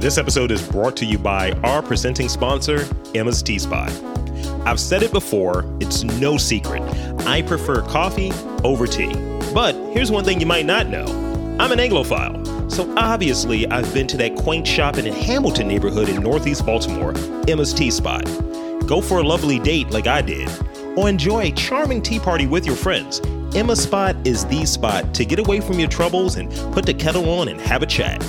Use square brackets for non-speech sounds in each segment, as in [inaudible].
This episode is brought to you by our presenting sponsor, Emma's Tea Spot. I've said it before, it's no secret. I prefer coffee over tea. But here's one thing you might not know I'm an Anglophile. So obviously, I've been to that quaint shop in the Hamilton neighborhood in Northeast Baltimore, Emma's Tea Spot. Go for a lovely date like I did, or enjoy a charming tea party with your friends. Emma's Spot is the spot to get away from your troubles and put the kettle on and have a chat.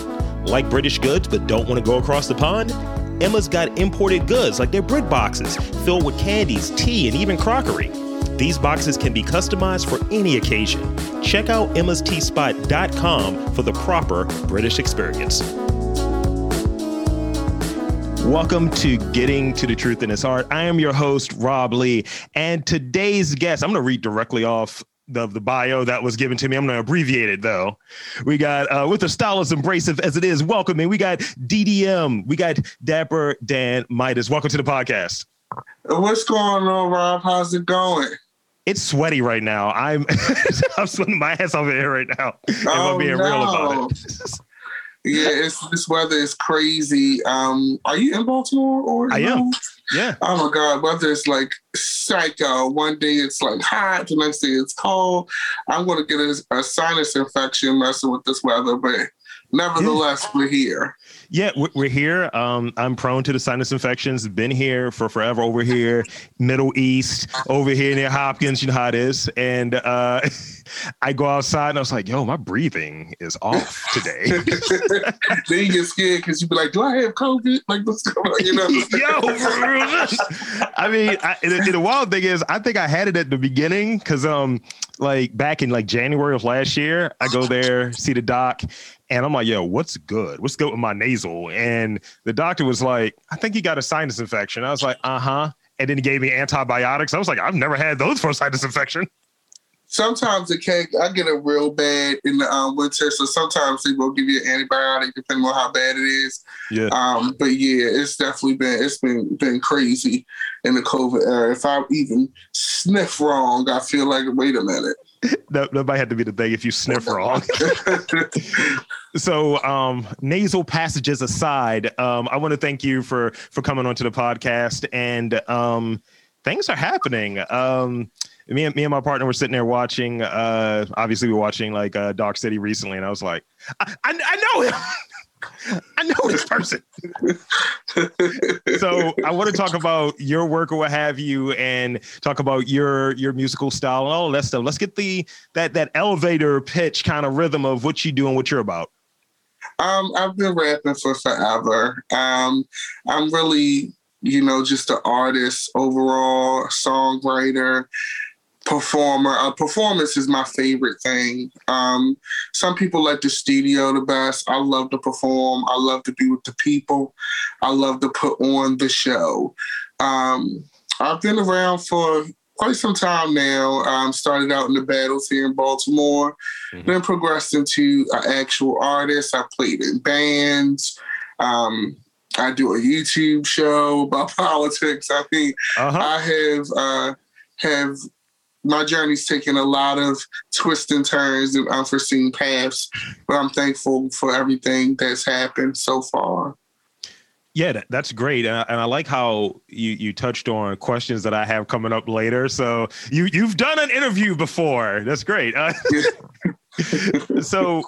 Like British goods but don't want to go across the pond? Emma's got imported goods like their brick boxes filled with candies, tea, and even crockery. These boxes can be customized for any occasion. Check out emmasteaspot.com for the proper British experience. Welcome to Getting to the Truth in His Heart. I am your host, Rob Lee, and today's guest, I'm going to read directly off the, the bio that was given to me. I'm going to abbreviate it though. We got uh, with the stylist abrasive as it is, welcoming. We got DDM. We got Dapper Dan Midas. Welcome to the podcast. What's going on, Rob? How's it going? It's sweaty right now. I'm [laughs] I'm sweating my ass over here right now. If Oh, I'm being no. real about it. [laughs] Yeah, it's this weather is crazy. Um, are you in Baltimore or I am. Yeah. Oh my God, weather is like psycho. One day it's like hot, the next day it's cold. I'm gonna get a, a sinus infection messing with this weather, but nevertheless, we're here. Yeah, we- we're here. Um, I'm prone to the sinus infections. Been here for forever. Over here, Middle East, over here near Hopkins. You know how it is. And uh, [laughs] I go outside and I was like, "Yo, my breathing is off today." [laughs] then you get scared because you be like, "Do I have COVID?" Like, what's going on? You know? [laughs] Yo. I mean, I, the, the wild thing is, I think I had it at the beginning because, um, like back in like January of last year, I go there see the doc, and I'm like, "Yo, what's good? What's good with my nasal?" And the doctor was like, "I think you got a sinus infection." I was like, "Uh huh." And then he gave me antibiotics. I was like, "I've never had those for a sinus infection." sometimes it can I get it real bad in the um, winter, so sometimes they will give you an antibiotic depending on how bad it is. Yeah. Um, but yeah, it's definitely been it's been been crazy in the COVID era. If I even sniff wrong, I feel like wait a minute. [laughs] That, that might have to be the thing if you sniff [laughs] wrong. [laughs] so um nasal passages aside um i want to thank you for for coming onto the podcast and um things are happening um me and me and my partner were sitting there watching uh obviously we were watching like uh dark city recently and i was like i, I, I know him I know this person. [laughs] so I want to talk about your work or what have you, and talk about your your musical style and all of that stuff. Let's get the that that elevator pitch kind of rhythm of what you do and what you're about. Um, I've been rapping for forever. Um, I'm really, you know, just an artist overall, songwriter, performer. A performance is my favorite thing. Um, some people like the studio the best. I love to perform. I love to be with the people. I love to put on the show. Um, I've been around for quite some time now. Um, started out in the battles here in Baltimore, Mhm. then progressed into an actual artist. I played in bands. Um, I do a YouTube show about [laughs] politics. I mean, Uh-huh. I have uh, have my journey's taken a lot of twists and turns and unforeseen paths, but I'm thankful for everything that's happened so far. Yeah, that's great, and I, and I like how you you touched on questions that I have coming up later. So you you've done an interview before. That's great. Uh, [laughs] [laughs] so,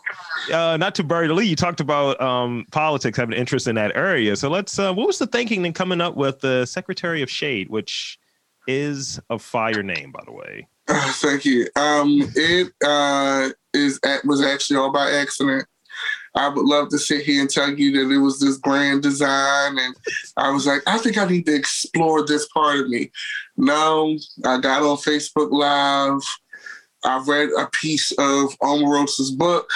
uh, not to bury the lead, you talked about um, politics, having an interest in that area. So let's. Uh, what was the thinking in coming up with the Secretary of Shade, which is a fire name, by the way? [laughs] Thank you. Um, it uh, is was actually all by accident. I would love to sit here and tell you that it was this grand design, and I was like, I think I need to explore this part of me. No, I got on Facebook Live. I read a piece of Omarosa's book.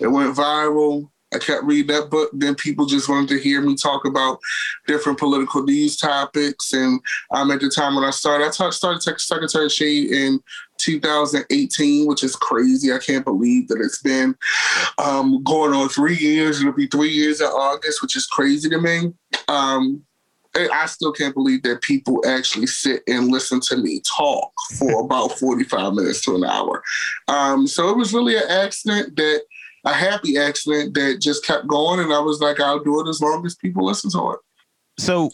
It went viral. I kept reading that book. Then people just wanted to hear me talk about different political news topics. And um, at the time when I started, I started Tech Secretary of Shade in 2018, which is crazy. I can't believe that it's been um, going on three years. It'll be three years in August, which is crazy to me. Um, I I still can't believe that people actually sit and listen to me talk for [laughs] about 45 minutes to an hour. Um, so it was really an accident that a happy accident that just kept going, and I was like, I'll do it as long as people listen to it. So,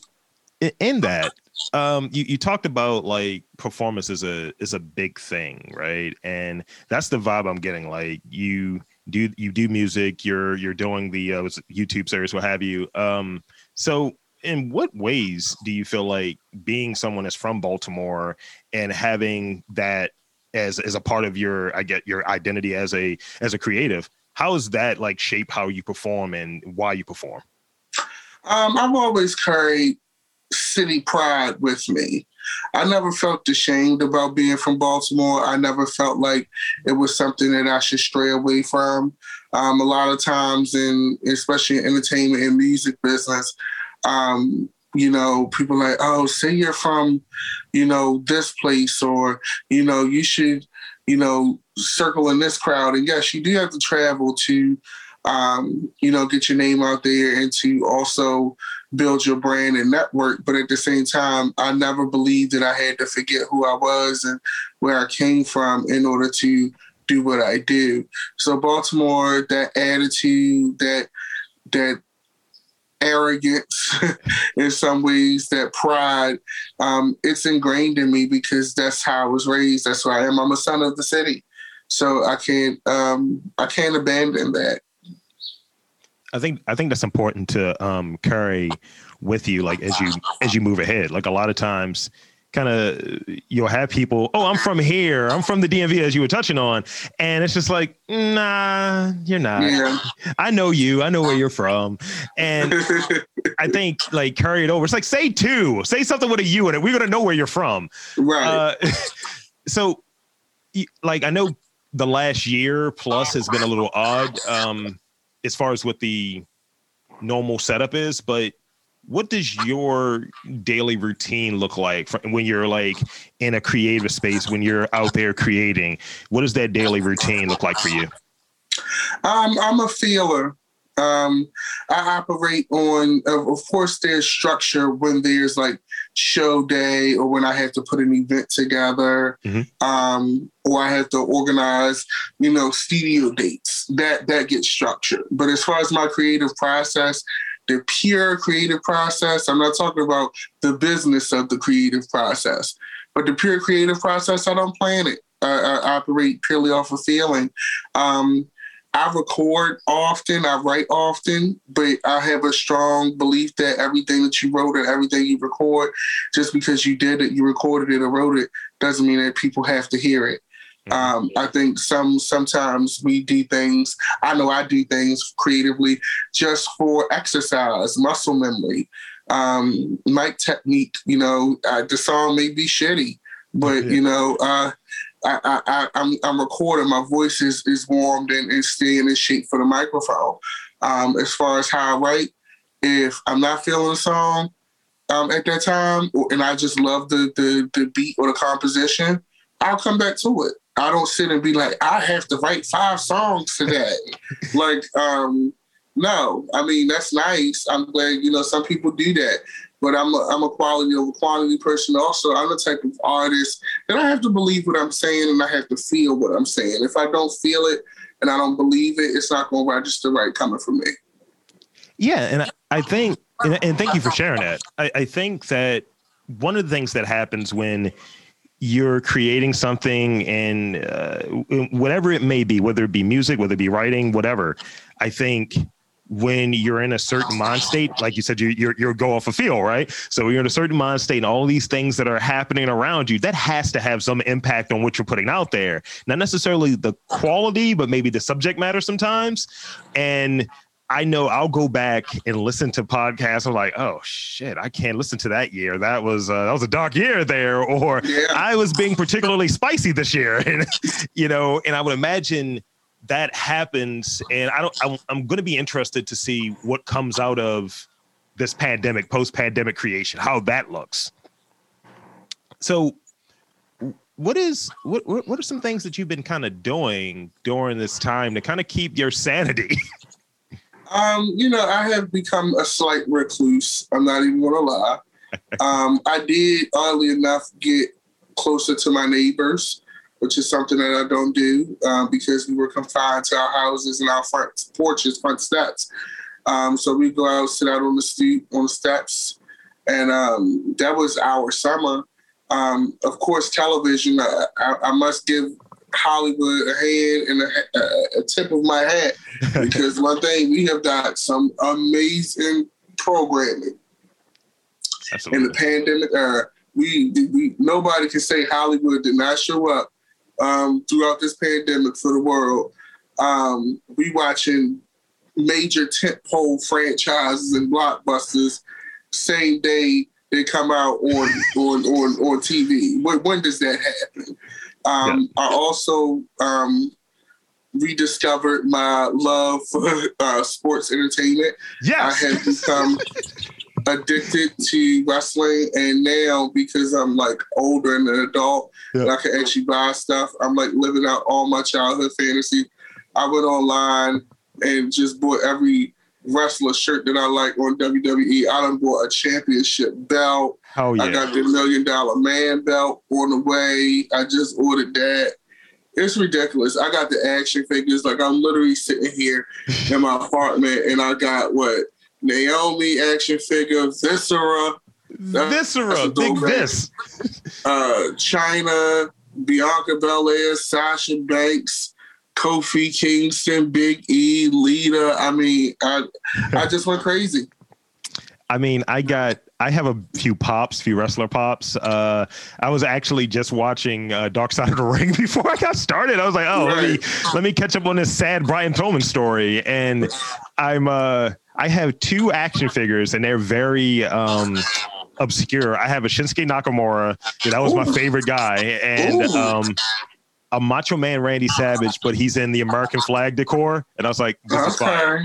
in that, um, you, you talked about like performance is a is a big thing, right? And that's the vibe I'm getting. Like you do you do music, you're you're doing the uh, YouTube series, what have you. Um, so in what ways do you feel like being someone that's from Baltimore and having that as as a part of your I get your identity as a as a creative, how does that like shape how you perform and why you perform? Um, I've always carried city pride with me. I never felt ashamed about being from Baltimore. I never felt like it was something that I should stray away from. Um, a lot of times, in especially in entertainment and music business, um, you know, people like, oh, say you're from, you know, this place, or you know, you should, you know, circle in this crowd. And yes, you do have to travel to, um, you know, get your name out there and to also build your brand and network. But at the same time, I never believed that I had to forget who I was and where I came from in order to do what I do. So Baltimore, that attitude, that that arrogance [laughs] in some ways, that pride, um, it's ingrained in me because that's how I was raised. That's who I am. I'm a son of the city. So I can't um, I can't abandon that. I think I think that's important to um, carry with you, like as you as you move ahead. Like a lot of times, kind of you'll have people, oh, I'm from here, I'm from the DMV, as you were touching on, and it's just like, nah, you're not. Yeah. I know you, I know where you're from, and [laughs] I think like carry it over. It's like say two, say something with a U in it. We're gonna know where you're from, right? Uh, [laughs] so, like I know the last year plus has been a little odd. Um, as far as what the normal setup is, but what does your daily routine look like when you're like in a creative space when you're out there creating what does that daily routine look like for you um, i'm a feeler um, I operate on, of course, there's structure when there's like show day or when I have to put an event together, mm-hmm. um, or I have to organize, you know, studio dates. That that gets structured. But as far as my creative process, the pure creative process, I'm not talking about the business of the creative process, but the pure creative process, I don't plan it. I, I operate purely off of feeling. Um, I record often, I write often, but I have a strong belief that everything that you wrote and everything you record, just because you did it, you recorded it or wrote it, doesn't mean that people have to hear it. Mm-hmm. Um, I think some sometimes we do things. I know I do things creatively just for exercise, muscle memory, um, mic technique. You know, uh, the song may be shitty, but [laughs] you know, uh, I, I, I'm, I'm recording. My voice is, is warmed and, and staying in shape for the microphone. Um, as far as how I write, if I'm not feeling a song um, at that time, and I just love the, the the beat or the composition, I'll come back to it. I don't sit and be like, I have to write five songs today. [laughs] like, um, no, I mean that's nice. I'm glad you know some people do that but I'm a, I'm a quality over quantity person. Also, I'm the type of artist that I have to believe what I'm saying and I have to feel what I'm saying. If I don't feel it and I don't believe it, it's not going to register right coming from me. Yeah, and I think, and, and thank you for sharing that. I, I think that one of the things that happens when you're creating something and uh, whatever it may be, whether it be music, whether it be writing, whatever, I think when you're in a certain mind state, like you said, you, you're you're go off a feel, right? So you're in a certain mind state, and all these things that are happening around you, that has to have some impact on what you're putting out there. Not necessarily the quality, but maybe the subject matter sometimes. And I know I'll go back and listen to podcasts. I'm like, oh shit, I can't listen to that year. That was uh, that was a dark year there, or yeah. I was being particularly spicy this year, [laughs] and you know, and I would imagine that happens, and I don't. I'm, I'm going to be interested to see what comes out of this pandemic, post-pandemic creation, how that looks. So, what is what what are some things that you've been kind of doing during this time to kind of keep your sanity? [laughs] Um, you know, I have become a slight recluse. I'm not even gonna lie. [laughs] Um, I did, oddly enough, get closer to my neighbors. Which is something that I don't do um, because we were confined to our houses and our front porches, front steps. Um, so we go out, sit out on the street, on the steps, and um, that was our summer. Um, of course, television. Uh, I, I, must give Hollywood a hand and a, a tip of my hat [laughs] because one thing we have got some amazing programming. Absolutely. In the pandemic era, we, we nobody can say Hollywood did not show up um, throughout this pandemic for the world. Um, we watching major tentpole franchises and blockbusters same day they come out on [laughs] on on on TV. When, when does that happen? Um, yeah. I also um, rediscovered my love for uh, sports entertainment. Yes. I have become [laughs] addicted to wrestling, and now because I'm like older and an adult, yeah. and I can actually buy stuff. I'm like living out all my childhood fantasy. I went online and just bought every wrestler shirt that I like on WWE. I done bought a championship belt. Oh yeah. I got the million dollar man belt on the way. I just ordered that. It's ridiculous. I got the action figures. Like I'm literally sitting here in my apartment and I got what Naomi action figure, Viscera. Viscera, big this. [laughs] uh Chyna, Bianca Belair, Sasha Banks, Kofi Kingston, Big E, Lita. I mean, I I just went crazy. I mean, I got I have a few pops, few wrestler pops. Uh, I was actually just watching uh, Dark Side of the [laughs] Ring before I got started. I was like, oh, right. let me let me catch up on this sad Brian Pillman story, and I'm uh, I have two action figures, and they're very um, obscure. I have a Shinsuke Nakamura. That was Ooh. my favorite guy, and um, a Macho Man Randy Savage, but he's in the American flag decor, and I was like, this okay.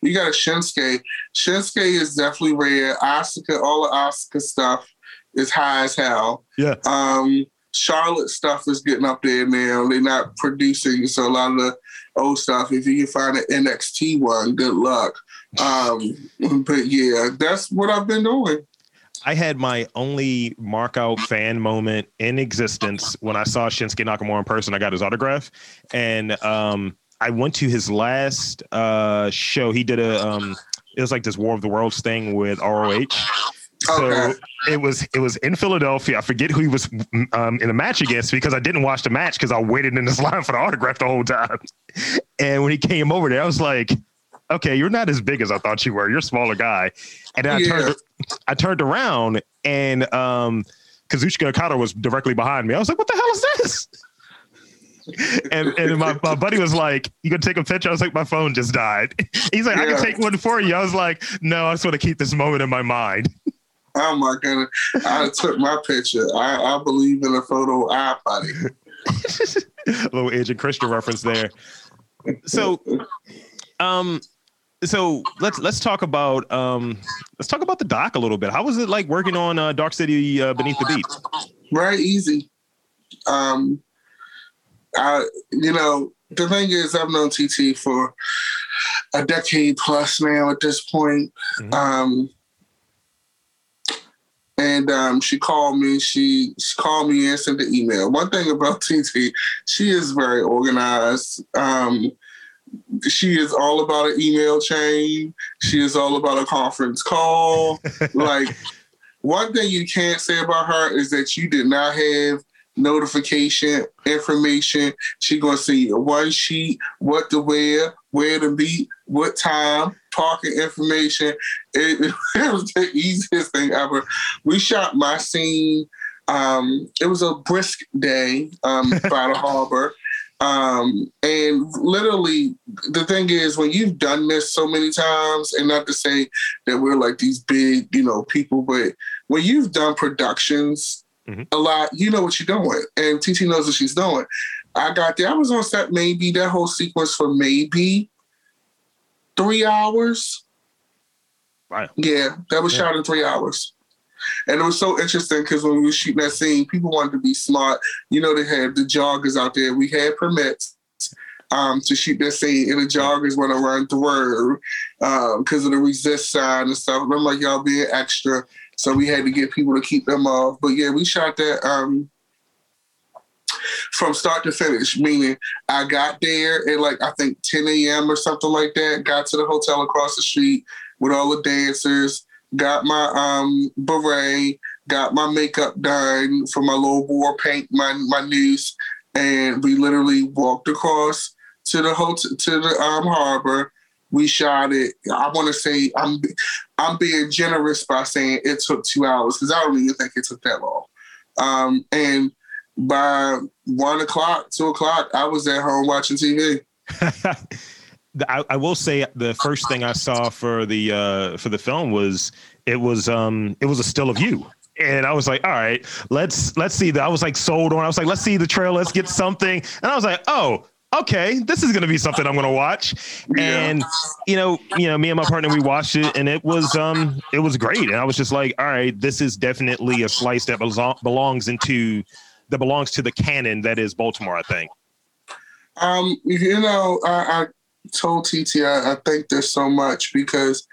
You got a Shinsuke. Shinsuke is definitely rare. Asuka, all the Asuka stuff is high as hell. Yeah. Um, Charlotte stuff is getting up there now. They're not producing, so a lot of the old stuff. If you can find an NXT one, good luck. Um, but yeah, that's what I've been doing. I had my only markout fan moment in existence when I saw Shinsuke Nakamura in person. I got his autograph, and um, I went to his last uh, show. He did a um, it was like this War of the Worlds thing with ROH. So okay. it was it was in Philadelphia. I forget who he was um, in a match against because I didn't watch the match because I waited in this [laughs] line for the autograph the whole time. And when he came over there, I was like, "Okay, you're not as big as I thought you were. You're a smaller guy." And then yeah. I turned I turned around and um, Kazuchika Okada was directly behind me. I was like, "What the hell is this?" [laughs] and and my, my buddy was like, "You gonna take a picture?" I was like, "My phone just died." [laughs] He's like, "I can take one for you." I was like, "No, I just want to keep this moment in my mind." [laughs] Oh my goodness! I took my picture. I, I believe in a photo eye buddy. a little Edge and Christian reference there. So, um, so let's let's talk about um let's talk about the doc a little bit. How was it like working on uh, Dark City uh, Beneath the Beat? Very easy. Um, I, you know, the thing is, I've known TT for a decade plus now at this point. Mm-hmm. Um, and um, she called me. She, she called me and sent an email. One thing about TT, she is very organized. Um, she is all about an email chain. She is all about a conference call. [laughs] like one thing you can't say about her is that you did not have notification information. She gonna see one sheet, what to wear, where to be, what time, parking information. It, [laughs] it was the easiest thing ever. We shot my scene. Um, it was a brisk day um, by the [laughs] harbor. Um, and literally, the thing is, when you've done this so many times, and not to say that we're like these big, you know, people, but when you've done productions mm-hmm. a lot. You know what you're doing, and TT knows what she's doing. I got there. I was on set maybe that whole sequence for maybe three hours. Right. Yeah, that was yeah. shot in three hours. And it was so interesting because when we were shooting that scene, people wanted to be smart. You know, they had the joggers out there. We had permits um, to shoot that scene, and the joggers want to run through because um, of the resist sign and stuff. And I'm like, y'all being extra. So we had to get people to keep them off. But yeah, we shot that. Um, from start to finish. Meaning, I got there at like I think 10 a.m. or something like that. Got to the hotel across the street with all the dancers. Got my um beret. Got my makeup done for my little war paint, my my niece, and we literally walked across to the hotel to the um harbor. We shot it. I want to say I'm I'm being generous by saying it took two hours because I don't even think it took that long. Um, and by one o'clock, two o'clock, I was at home watching TV. [laughs] I, I, will say the first thing I saw for the uh, for the film was it was um it was a still of you. And I was like, all right, let's let's see that. I was like sold on. I was like, let's see the trail, let's get something. And I was like, oh, okay, this is gonna be something I'm gonna watch. Yeah. And you know, you know, me and my partner we watched it, and it was um it was great. And I was just like, all right, this is definitely a slice that belongs into that belongs to the canon that is Baltimore. I think. Um, you know, I, I told TT I, I think there's so much because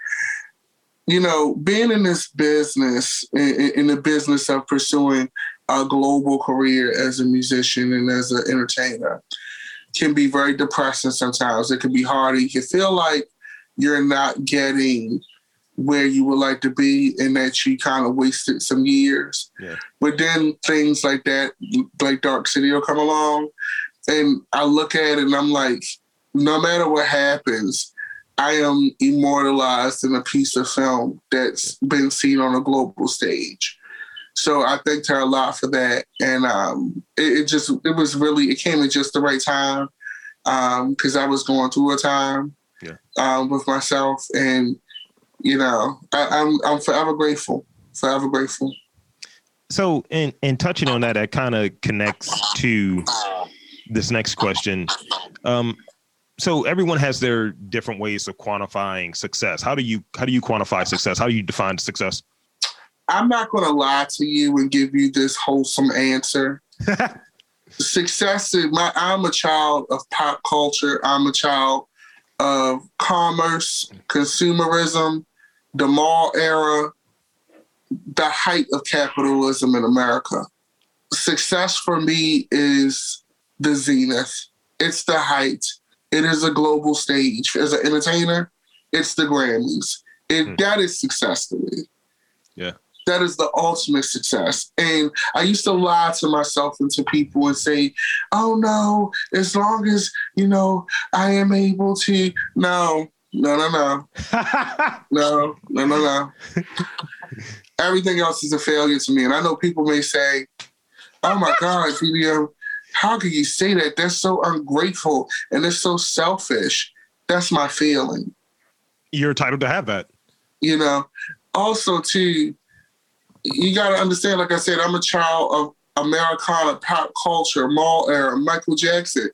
you know, being in this business, in, in, the business of pursuing a global career as a musician and as an entertainer, can be very depressing sometimes. It can be hard. You can feel like you're not getting where you would like to be and that you kind of wasted some years. Yeah. But then things like that, like Dark City will come along. And I look at it and I'm like, no matter what happens, I am immortalized in a piece of film that's been seen on a global stage. So I thanked her a lot for that, and um, it, it, just it was really it came at just the right time because um, I was going through a time yeah. um, with myself, and you know I, I'm I'm forever grateful, forever grateful. So, in in touching on that, that kind of connects to this next question. Um, so everyone has their different ways of quantifying success. How do you how do you quantify success? How do you define success? I'm not going to lie to you and give you this wholesome answer. [laughs] success is my I'm a child of pop culture. I'm a child of commerce, consumerism, the mall era, the height of capitalism in America. Success for me is the zenith. It's the height. It is a global stage. As an entertainer, it's the Grammys. It. Hmm. That is success to me. Yeah. That is the ultimate success. And I used to lie to myself and to people and say, oh no, as long as, you know, I am able to. No, no, no, no. [laughs] no, no, no, no. Everything else is a failure to me. And I know people may say, oh my God, DDM, how can you say that? That's so ungrateful and it's so selfish. That's my feeling. You're entitled to have that. You know, also too, you got to understand, like I said, I'm a child of Americana pop culture, mall era, Michael Jackson.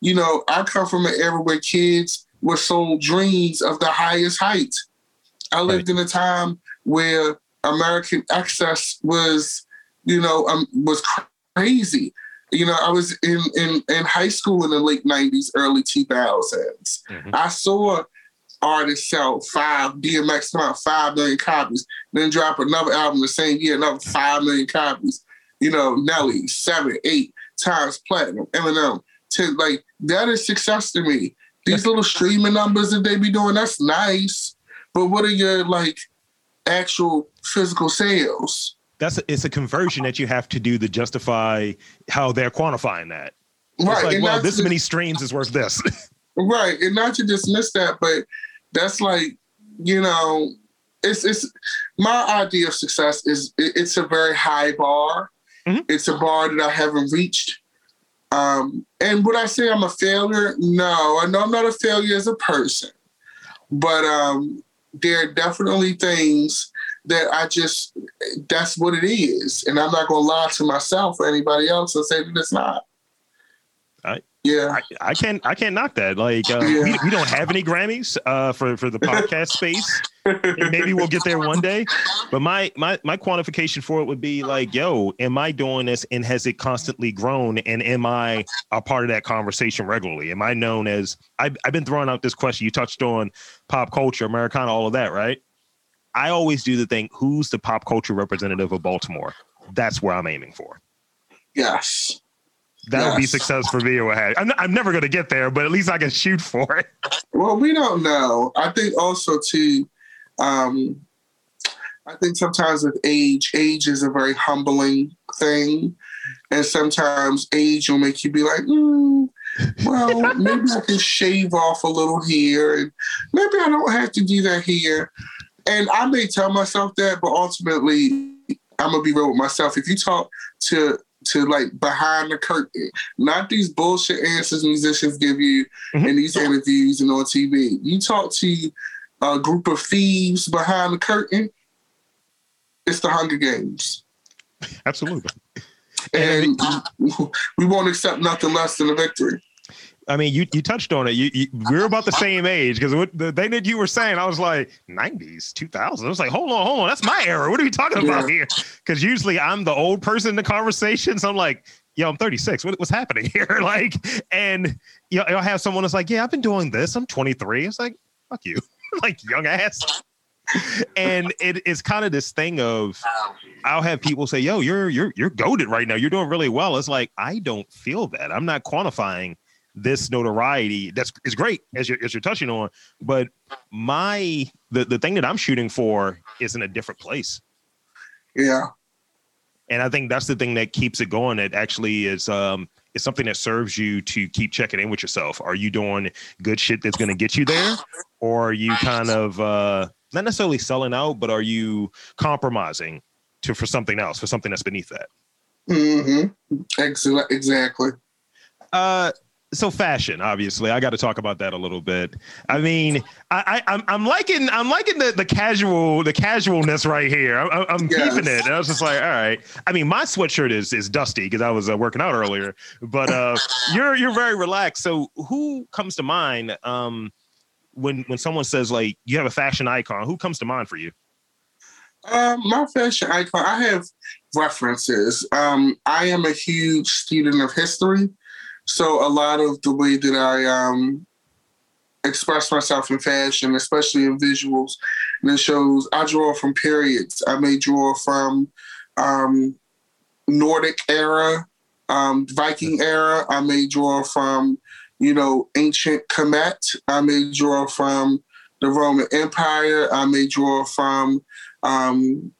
You know, I come from an era where kids were sold dreams of the highest height. I lived right. in a time where American access was, you know, um, was crazy. You know, I was in, in, in high school in the late 90s, early 2000s. Mm-hmm. I saw artists sell five, DMX come out five million copies, then drop another album the same year, another five million copies. You know, Nelly, seven, eight times platinum, Eminem, ten. Like that is success to me. These little streaming numbers that they be doing, that's nice. But what are your like actual physical sales? That's a, it's a conversion that you have to do to justify how they're quantifying that. Right. It's like, well, this many streams is worth this. [laughs] right. And not to dismiss that, but that's like, you know, it's it's my idea of success is it, it's a very high bar. Mm-hmm. It's a bar that I haven't reached. Um, and would I say I'm a failure? No, I know I'm not a failure as a person, but um, there are definitely things that I just that's what it is, and I'm not gonna lie to myself or anybody else and say that it's not. I yeah, I, I, can't. I can't knock that. Like, uh, yeah. we, we, don't have any Grammys uh, for for the podcast space. maybe we'll get there one day. But my my my quantification for it would be like, yo, am I doing this, and has it constantly grown? And am I a part of that conversation regularly? Am I known as? I've, I've been throwing out this question. You touched on pop culture, Americana, all of that, right? I always do the thing. Who's the pop culture representative of Baltimore? That's where I'm aiming for. Yes That yes. would be success for me have I'm, I'm never going to get there, but at least I can shoot for it. Well, we don't know. I think also too, um, I think sometimes with age, age is a very humbling thing. And sometimes age will make you be like, mm, well, maybe I can shave off a little here, and maybe I don't have to do that here. And I may tell myself that, but ultimately, I'm gonna be real with myself. If you talk to to like behind the curtain, not these bullshit answers musicians give you mm-hmm. in these interviews and on TV. You talk to a group of thieves behind the curtain, it's the Hunger Games. Absolutely. And we won't accept nothing less than a victory. I mean, you you touched on it. You, you we're about the same age because what the thing that you were saying, I was like, '90s, 2000s. I was like, hold on, hold on, that's my era. What are we talking yeah. about here? Because usually I'm the old person in the conversation, so I'm like, yo, I'm 36. What, what's happening [laughs] here? like, and you know, I'll have someone that's like, yeah, I've been doing this. I'm 23. It's like, fuck you, [laughs] like young ass. and it is kind of this thing of I'll have people say, "Yo, you're you're you're goaded right now. You're doing really well." It's like I don't feel that. I'm not quantifying this notoriety that's is great as you're, as you're touching on but my the, the thing that i'm shooting for is in a different place. Yeah. And i think that's the thing that keeps it going. It actually is um it's something that serves you to keep checking in with yourself. Are you doing good shit that's going to get you there? Or are you kind of uh not necessarily selling out but are you compromising to for something else for something that's beneath that? Mm-hmm. Exactly. Exactly. Uh so fashion obviously. I got to talk about that a little bit. I mean i, I am I'm, I'm liking i'm liking the the casual the casualness right here. I'm, I'm yes. keeping it. And i was just like all right. I mean my sweatshirt is is dusty because i was uh, working out earlier. But uh you're you're very relaxed. So who comes to mind um when when someone says like you have a fashion icon who comes to mind for you? Um, my fashion icon, I have references. Um, I am a huge student of history. So a lot of the way that I um, express myself in fashion, especially in visuals and in shows, I draw from periods. I may draw from um, Nordic era, um, Viking era. I may draw from, you know, ancient Kemet. I may draw from the Roman Empire. I may draw from um,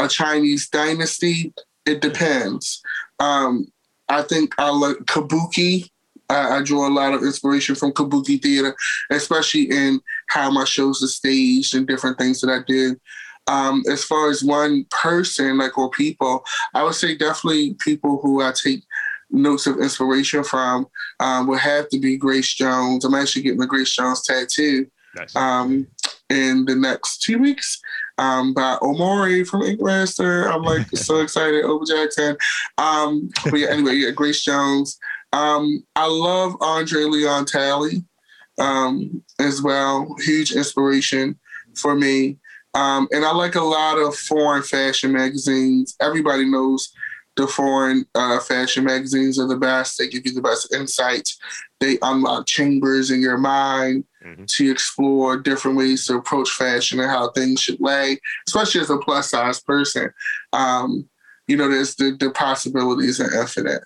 a Chinese dynasty. It depends. Um, I think I like kabuki. I, I, draw a lot of inspiration from kabuki theater, especially in how my shows are staged and different things that I did. Um, as far as one person, like or people, I would say definitely people who I take notes of inspiration from um, would have to be Grace Jones. I'm actually getting a Grace Jones tattoo nice. um, in the next two weeks um, by Omori from Ink Master. I'm like [laughs] so excited. Over Jackson. Um, but yeah, anyway, yeah, Grace Jones. Um, I love Andre Leon Talley um, as well. Huge inspiration for me. Um, and I like a lot of foreign fashion magazines. Everybody knows the foreign uh, fashion magazines are the best. They give you the best insights. They unlock chambers in your mind mm-hmm. to explore different ways to approach fashion and how things should lay, especially as a plus size person. Um, you know, there's the, the possibilities are infinite.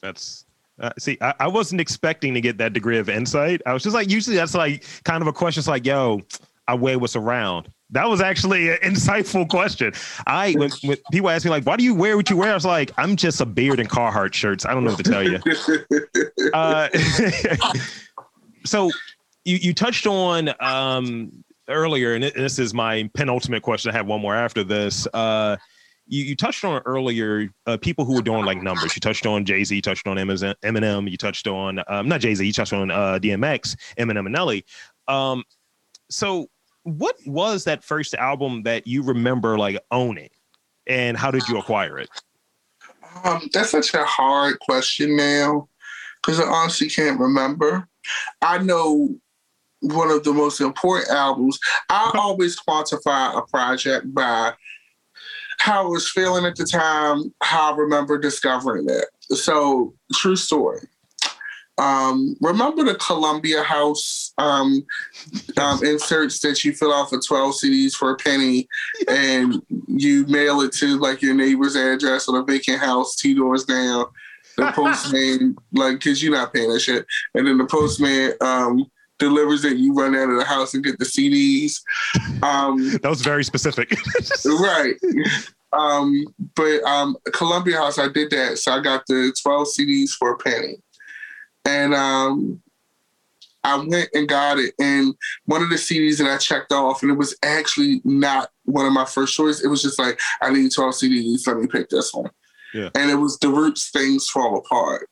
That's uh, see, I, I, wasn't expecting to get that degree of insight. I was just like, usually that's like kind of a question. It's like, yo, I weigh what's around. That was actually an insightful question. I when, when, people ask me like, "Why do you wear what you wear?" I was like, "I'm just a beard and Carhartt shirts. I don't know what to tell you." [laughs] uh, [laughs] so you you touched on um, earlier, and this is my penultimate question. I have one more after this. Uh, you, you touched on earlier uh, people who were doing like numbers. You touched on Jay Z, you touched on Eminem, you touched on um, not Jay Z, you touched on uh, DMX, Eminem, and Nelly. Um, so what was that first album that you remember like owning? And how did you acquire it? Um, that's such a hard question now because i honestly can't remember. I know one of the most important albums i always quantify a project by how i was feeling at the time how i remember discovering it. So true story um, remember the Columbia House um, um, inserts that you fill out for 12 CDs for a penny and you mail it to like your neighbor's address on a vacant house two doors down the [laughs] postman, like, cause you're not paying that shit. And then the postman um, delivers it. You run out of the house and get the CDs. Um, [laughs] that was very specific. [laughs] right. Um, but um, Columbia House, I did that. So I got the 12 CDs for a penny. And um, I went and got it. And one of the CDs that I checked off, and it was actually not one of my first choice. It was just like, I need 12 CDs. Let me pick this one. Yeah. And it was The Roots Things Fall Apart.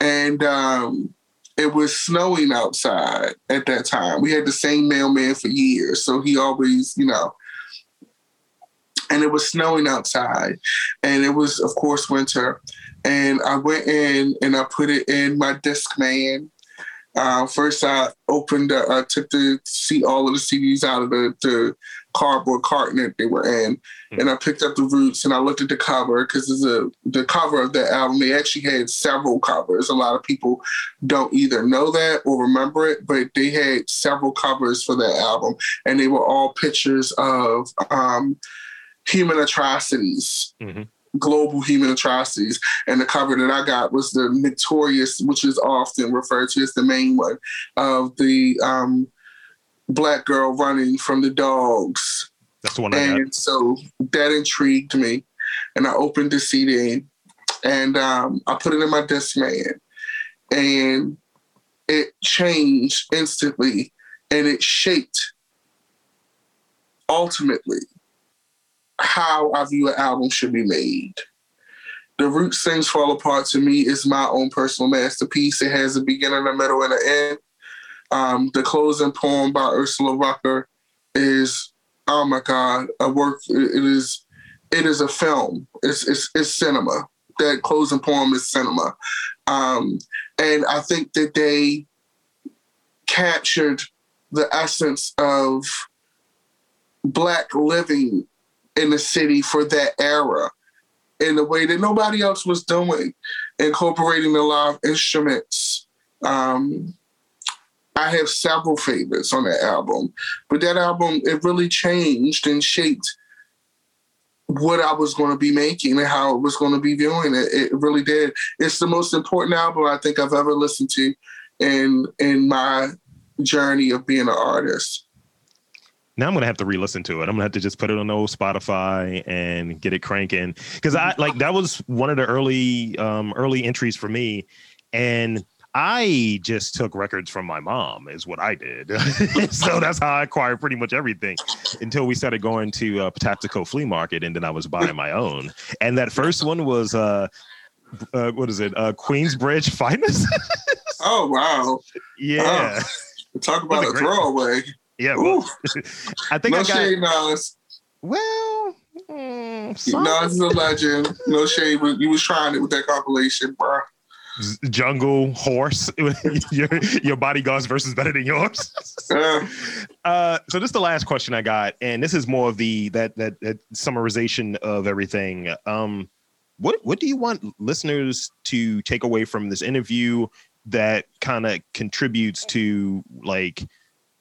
And um, it was snowing outside at that time. We had the same mailman for years. So he always, you know, and it was snowing outside. And it was, of course, winter. And I went in and I put it in my Discman uh, first, I opened, uh, I took the see all of the CDs out of the, the cardboard carton that they were in, mm-hmm. and I picked up the Roots and I looked at the cover because the the cover of the album. They actually had several covers. A lot of people don't either know that or remember it, but they had several covers for that album, and they were all pictures of um, human atrocities. Mm-hmm global human atrocities. And the cover that I got was the notorious, which is often referred to as the main one, of the um, black girl running from the dogs. That's the one I and so that intrigued me. And I opened the CD and um, I put it in my Discman. And it changed instantly and it shaped ultimately how I view an album should be made. The Roots Things Fall Apart to me is my own personal masterpiece. It has a beginning, a middle, and an end. Um, the closing poem by Ursula Rucker is, oh my God, a work. It is, it is a film. It's it's, it's cinema. That closing poem is cinema, um, and I think that they captured the essence of black living in the city for that era in a way that nobody else was doing, incorporating the live instruments. Um, I have several favorites on that album, but that album it really changed and shaped what I was going to be making and how I was going to be viewing it. It really did. It's the most important album I think I've ever listened to in in my journey of being an artist now I'm gonna have to re-listen to it. I'm gonna have to just put it on old Spotify and get it cranking because I like that was one of the early um, early entries for me, and I just took records from my mom is what I did. [laughs] so that's how I acquired pretty much everything until we started going to uh, Flea Market and then I was buying my own. And that first one was uh, uh what is it? Uh, Queensbridge Finest. [laughs] oh wow! Yeah. Talk about a, a throwaway. Yeah, well, [laughs] I think no I got. Shade, Nas. Well, mm, Nas is a legend. No shade. You was trying it with that compilation, bro. Jungle horse, [laughs] your your bodyguards versus better than yours. Uh, uh, so this is the last question I got, and this is more of the that that, that summarization of everything. Um, what what do you want listeners to take away from this interview that kind of contributes to like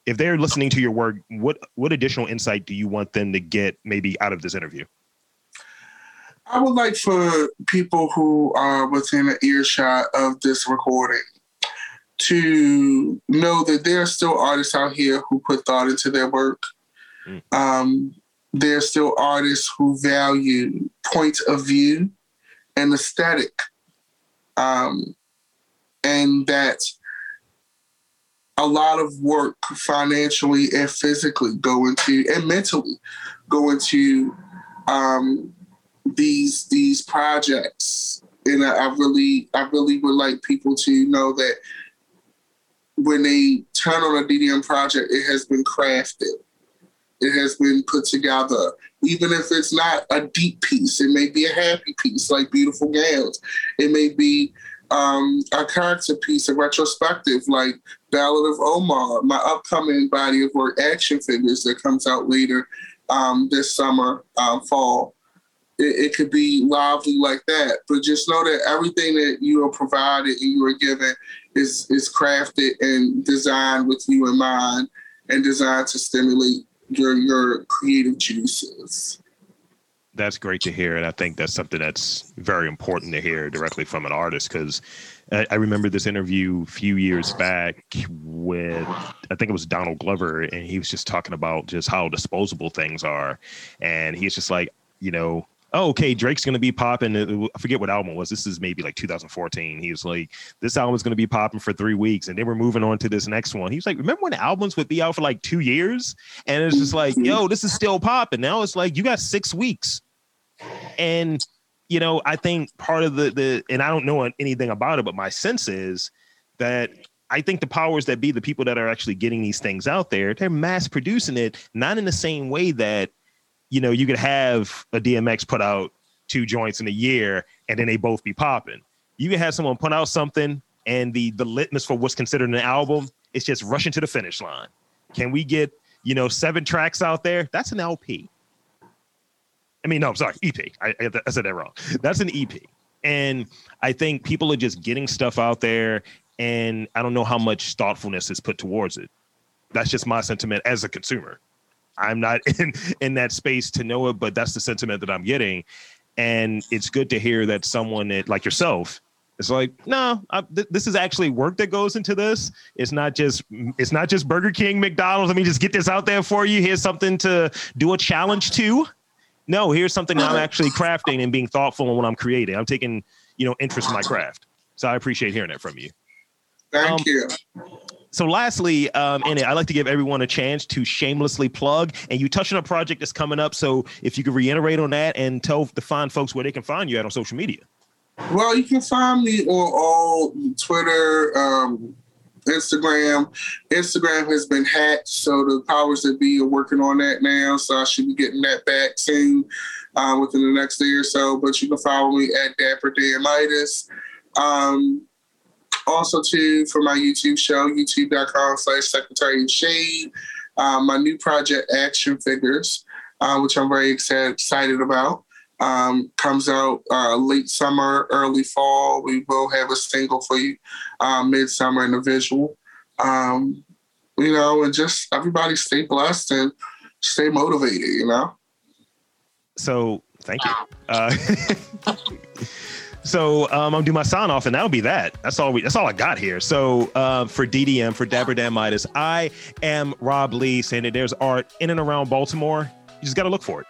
if they're listening to your work, what what additional insight do you want them to get maybe out of this interview? I would like for people who are within an earshot of this recording to know that there are still artists out here who put thought into their work. Mm. Um, there are still artists who value point of view and aesthetic. Um, and that a lot of work financially and physically go into and mentally go into um, these these projects. And I, I really I really would like people to know that when they turn on a DDM project, it has been crafted. It has been put together. Even if it's not a deep piece, it may be a happy piece like Beautiful Gowns. It may be um, a character piece, a retrospective like Ballad of Omar, my upcoming body of work, action figures that comes out later um, this summer, um, fall. It, it, could be lively like that, but just know that everything that you are provided and you are given is is crafted and designed with you in mind, and designed to stimulate your your creative juices. That's great to hear, and I think that's something that's very important to hear directly from an artist because I, I remember this interview a few years back with I think it was Donald Glover, and he was just talking about just how disposable things are, and he's just like, you know, oh, okay, Drake's going to be popping. Uh, I forget what album was. This is maybe like 2014. He was like, this album is going to be popping for three weeks. And then we're moving on to this next one. He was like, remember when albums would be out for like two years? And it's just like, mm-hmm. yo, this is still popping. Now it's like, you got six weeks. And, you know, I think part of the, the, and I don't know anything about it, but my sense is that I think the powers that be, the people that are actually getting these things out there, they're mass producing it, not in the same way that you know, you could have a DMX put out two joints in a year and then they both be popping. You can have someone put out something and the the litmus for what's considered an album is just rushing to the finish line. Can we get, you know, seven tracks out there? That's an LP. I mean, no, I'm sorry, EP. I, I said that wrong. That's an EP. And I think people are just getting stuff out there, and I don't know how much thoughtfulness is put towards it. That's just my sentiment as a consumer. I'm not [laughs] in in that space to know it, but that's the sentiment that I'm getting, and it's good to hear that someone that, like yourself is like, no, I, th- this is actually work that goes into this. It's not just it's not just Burger King, McDonald's. Let me just get this out there for you. Here's something to do a challenge to. No, here's something I'm actually crafting and being thoughtful in what I'm creating. I'm taking you know interest in my craft. So I appreciate hearing that from you. Thank um, you so lastly, um, in it, I like to give everyone a chance to shamelessly plug. And you touched on a project that's coming up. So if you could reiterate on that and tell the fine folks where they can find you at on social media. Well, you can find me on all Twitter, um, Instagram. Instagram has been hacked, so the powers that be are working on that now. So I should be getting that back soon, uh, within the next day or so. But you can follow me at Dapper Dan Midas. Um, also too for my YouTube show, youtube.com slash Secretary of Shade. Um, my new project, Action Figures, uh, which I'm very excited about, um, comes out uh, late summer, early fall. We will have a single for you, uh, midsummer and a visual. Um, you know, and just everybody stay blessed and stay motivated, you know? So thank you. Uh, [laughs] So um, I'm gonna do my sign off, and that'll be that. That's all we. That's all I got here. So uh, for DDM, for Dapper Dan Midas, I am Rob Lee, saying that there's art in and around Baltimore. You just gotta look for it.